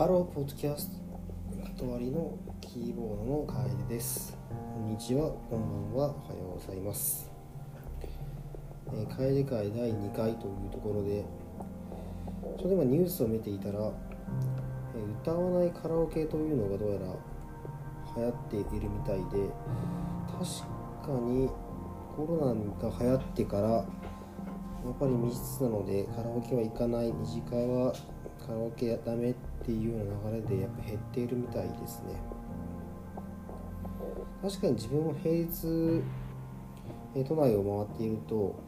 ハローポッドキャスト終わりのキーボードの楓です。こんにちはこんばんはおはようございます、えー、楓会第2回というところでちょうど今ニュースを見ていたら、えー歌わないカラオケというのがどうやら流行っているみたいで確かにコロナが流行ってからやっぱり密室なのでカラオケは行かない。二次会はカラオケダメっていうような流れでやっぱ減っているみたいですね。確かに自分も平日えー都内を回っていると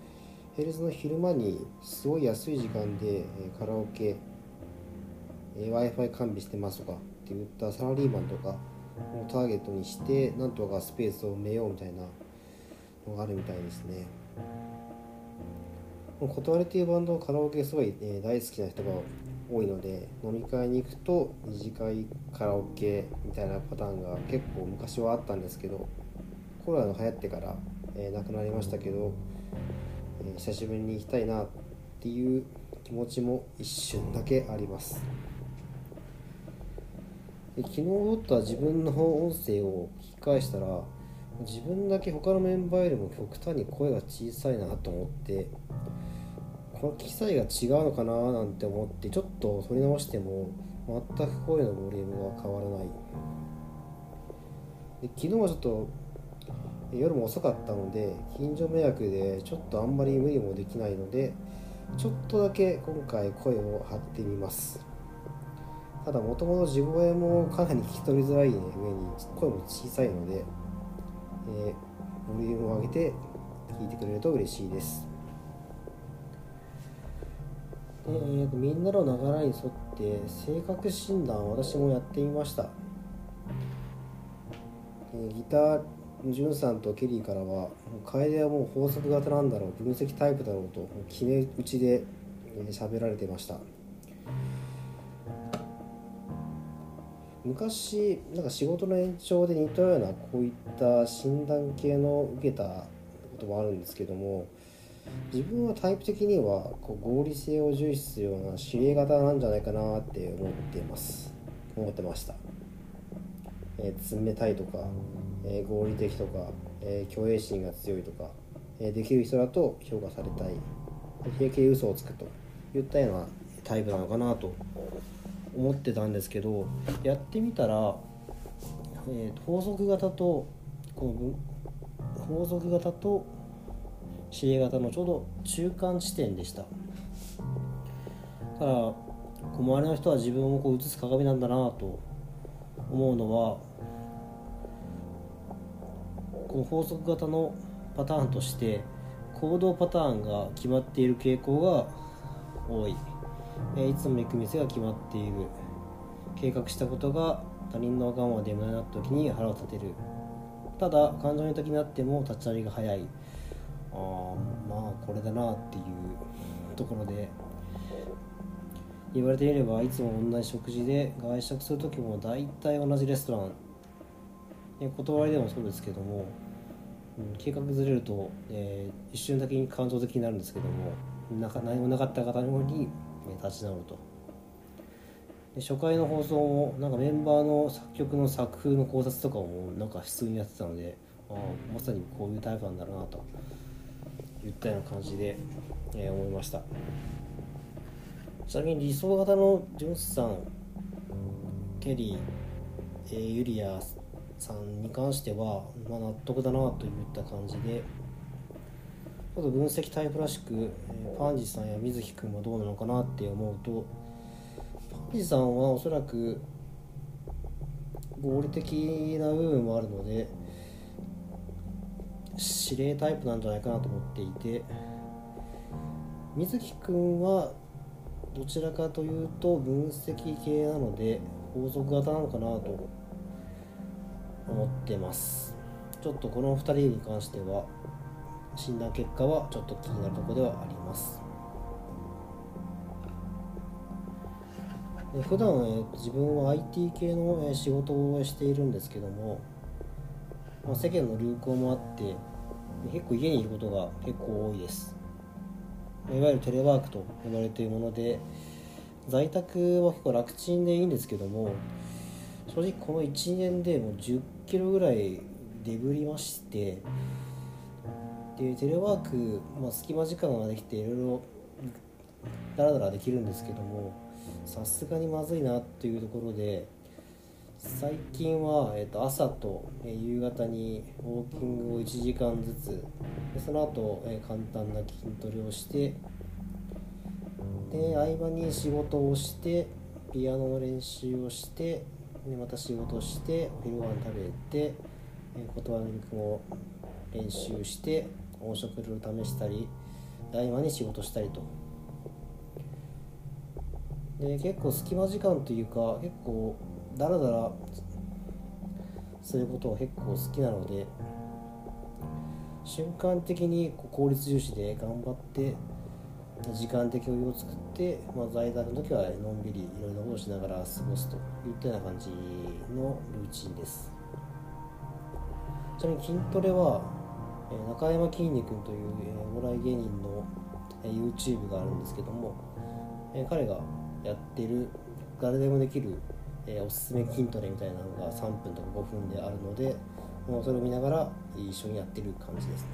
平日の昼間にすごい安い時間でえーカラオケ w i f i 完備してますとかって言ったサラリーマンとかをターゲットにしてなんとかスペースを埋めようみたいなのがあるみたいですね。断れていうバンドカラオケすごい、えー大好きな人が多いので飲み会に行くと二次会カラオケみたいなパターンが結構昔はあったんですけどコロナの流行ってから、えーなくなりましたけど、えー久しぶりに行きたいなっていう気持ちも一瞬だけあります。で昨日撮った自分の音声を聞き返したら自分だけ他のメンバーよりも極端に声が小さいなと思ってこの機材が違うのかななんて思ってちょっと撮り直しても全く声のボリュームが変わらない。で昨日はちょっと夜も遅かったので近所迷惑でちょっとあんまり無理もできないのでちょっとだけ今回声を張ってみます。ただもともと地声もかなり聞き取りづらいね上に声も小さいので、えーボリュームを上げて聞いてくれると嬉しいです。えーみんなの流れに沿って性格診断を私もやってみました、えーギタージュンさんとケリーからは「楓はもう法則型なんだろう分析タイプだろう」と決め打ちでえー喋られてました。昔なんか仕事の延長で似たようなこういった診断系の受けたこともあるんですけども自分はタイプ的にはこう合理性を重視するような指令型なんじゃないかなって思っています。思ってました、えー冷たいとか、えー合理的とか、えー虚栄心が強いとか、えーできる人だと評価されたい。平気で嘘をつくといったようなタイプなのかなと思ってたんですけどやってみたら、えー法則型とこの法則型と指令型のちょうど中間地点でした。ただこう周りの人は自分をこう映す鏡なんだなと思うのはこの法則型のパターンとして行動パターンが決まっている傾向が多い、えいつも行く店が決まっている。計画したことが他人の我慢で無駄になった時に腹を立てる。ただ感情の時になっても立ち上げが早い。あまあこれだなっていうところで言われてみればいつも同じ食事で外食する時も大体同じレストランえ断りでもそうですけども、うん計画ずれると、えー一瞬だけに感情的になるんですけどもなか何もなかった方に、えー立ち直ると。で初回の放送もなんかメンバーの作曲の作風の考察とかもなんか普通にやってたのであまさにこういうタイプなんだろうなと。いったような感じで、えー思いました。ちなみに理想型のジュンスさんケリー、えーユリアさんに関しては、まあ、納得だなといった感じでちょっと分析タイプらしく、えーパンジさんや水木くんはどうなのかなって思うとパンジさんはおそらく合理的な部分もあるので指令タイプなんじゃないかなと思っていて水木くんはどちらかというと分析系なので法則型なのかなと思ってます。ちょっとこの2人に関しては診断結果はちょっと気になるところではあります。で普段、え自分は IT 系の、え仕事をしているんですけども、まあ、世間の流行もあって結構家にいることが結構多いです。いわゆるテレワークと呼ばれているもので在宅は結構楽ちんでいいんですけども正直この1年でもう1 0キロぐらいデブりましてでテレワーク、まあ、隙間時間ができていろいろダラダラできるんですけどもさすがにまずいなっていうところで最近は、えー、と朝と、え、夕方にウォーキングを1時間ずつでその後、え、簡単な筋トレをしてで合間に仕事をしてピアノの練習をしてでまた仕事してお昼ご飯食べて、えー、言葉の陸も練習して音色いろいろ試したり合間に仕事したりと。で結構隙間時間というか結構ダラダラすることが結構好きなので瞬間的に効率重視で頑張って時間的余裕を作って、まあ、在宅の時はのんびりいろいろなことをしながら過ごすといったような感じのルーチンです。ちなみに筋トレは中山きんに君というお笑い芸人の YouTube があるんですけども彼がやってる誰でもできる、えー、おすすめ筋トレみたいなのが3分とか5分であるのでもうそれを見ながら一緒にやってる感じですね。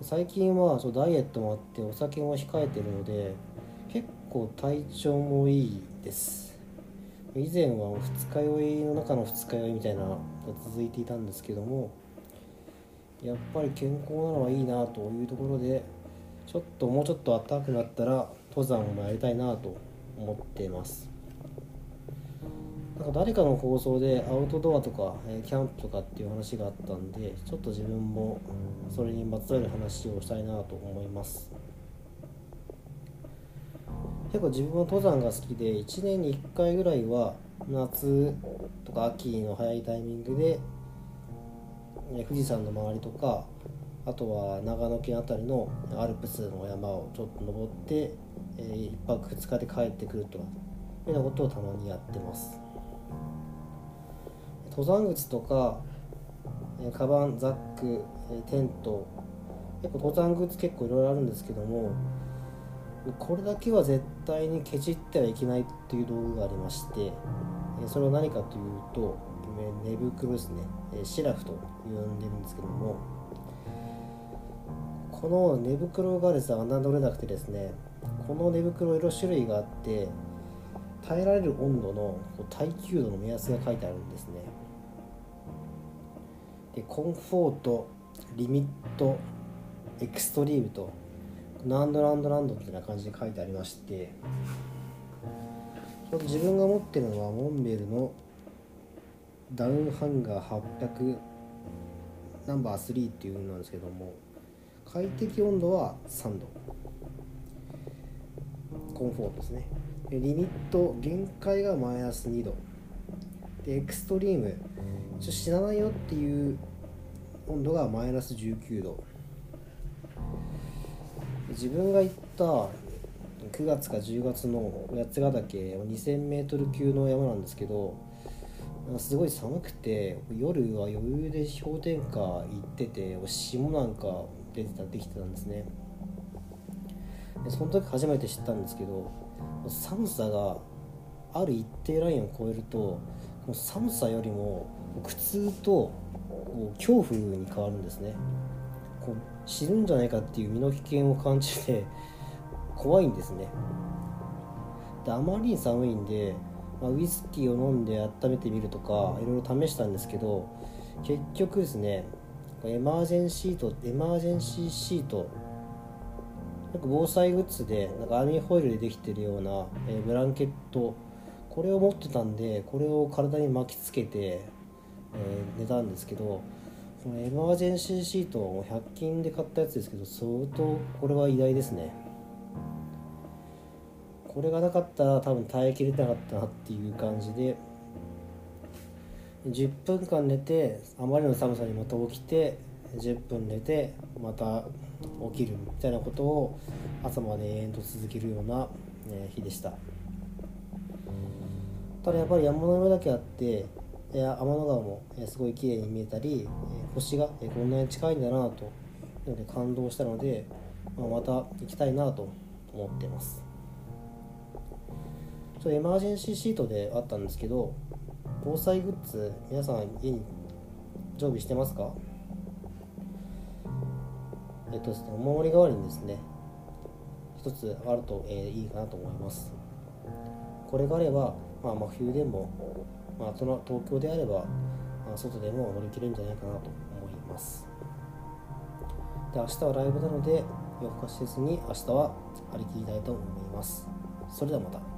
最近はそうダイエットもあってお酒も控えてるので結構体調もいいです。以前は二日酔いの中の二日酔いみたいなのが続いていたんですけどもやっぱり健康なのはいいなというところでちょっともうちょっと暖かくなったら登山をやりたいなと思ってます。なんか誰かの放送でアウトドアとか、えキャンプとかっていう話があったんでちょっと自分もそれにまつわる話をしたいなと思います。結構自分は登山が好きで1年に1回ぐらいは夏とか秋の早いタイミングで富士山の周りとかあとは長野県辺りのアルプスの山をちょっと登って、え、1泊2日で帰ってくるというようなことをたまにやってます。登山靴とか、えー、カバンザック、え、テント。結構登山靴結構いろいろあるんですけどもこれだけは絶対にケチってはいけないっていう道具がありましてそれは何かというと寝袋ですね。シラフと呼んでるんですけどもこの寝袋がですね侮れなくてですねこの寝袋いろ種類があって耐えられる温度の耐久度の目安が書いてあるんですね。でコンフォートリミットエクストリームとランドランドランドってな感じで書いてありまして自分が持ってるのはモンベルのダウンハンガー800ナンバー3っていうのなんですけども快適温度は3度。コンフォートですね。リミット限界がマイナス2度。でエクストリームちょ死なないよっていう温度がマイナス19度。自分が行った9月か10月の八ヶ岳 2000m 級の山なんですけどすごい寒くて夜は余裕で氷点下行ってて霜なんか出てたできてたんですね。でその時初めて知ったんですけど寒さがある一定ラインを超えるともう寒さよりも苦痛と恐怖に変わるんですね。こう死ぬんじゃないかっていう身の危険を感じて怖いんですね。であまりに寒いんで、まあ、ウイスキーを飲んで温めてみるとかいろいろ試したんですけど結局ですねエマージェンシートエマージェンシーシートなんか防災グッズでなんかアルミホイルでできてるような、え、ブランケットこれを持ってたんでこれを体に巻きつけて、えー、寝たんですけどこのエマージェンシーシートを100均で買ったやつですけど相当これは偉大ですね。これがなかったら多分耐えきれなかったなっていう感じで10分間寝てあまりの寒さにまた起きて10分寝てまた起きるみたいなことを朝まで延々と続けるような、日でした。ただやっぱり山の上だけあって天の川もすごい綺麗に見えたり星がこんなに近いんだなというので感動したので、まあ、また行きたいなと思ってます。ちょエマージェンシーシートであったんですけど防災グッズ皆さん家に常備してますか？えっとですねお守り代わりにですね一つあると、えー、いいかなと思います。これがあれば、まあ、真冬でも、まあ、東京であれば、まあ、外でも乗り切れるんじゃないかなと思います。で明日はライブなので夜更かしせずに明日は張り切りたいと思います。それではまた。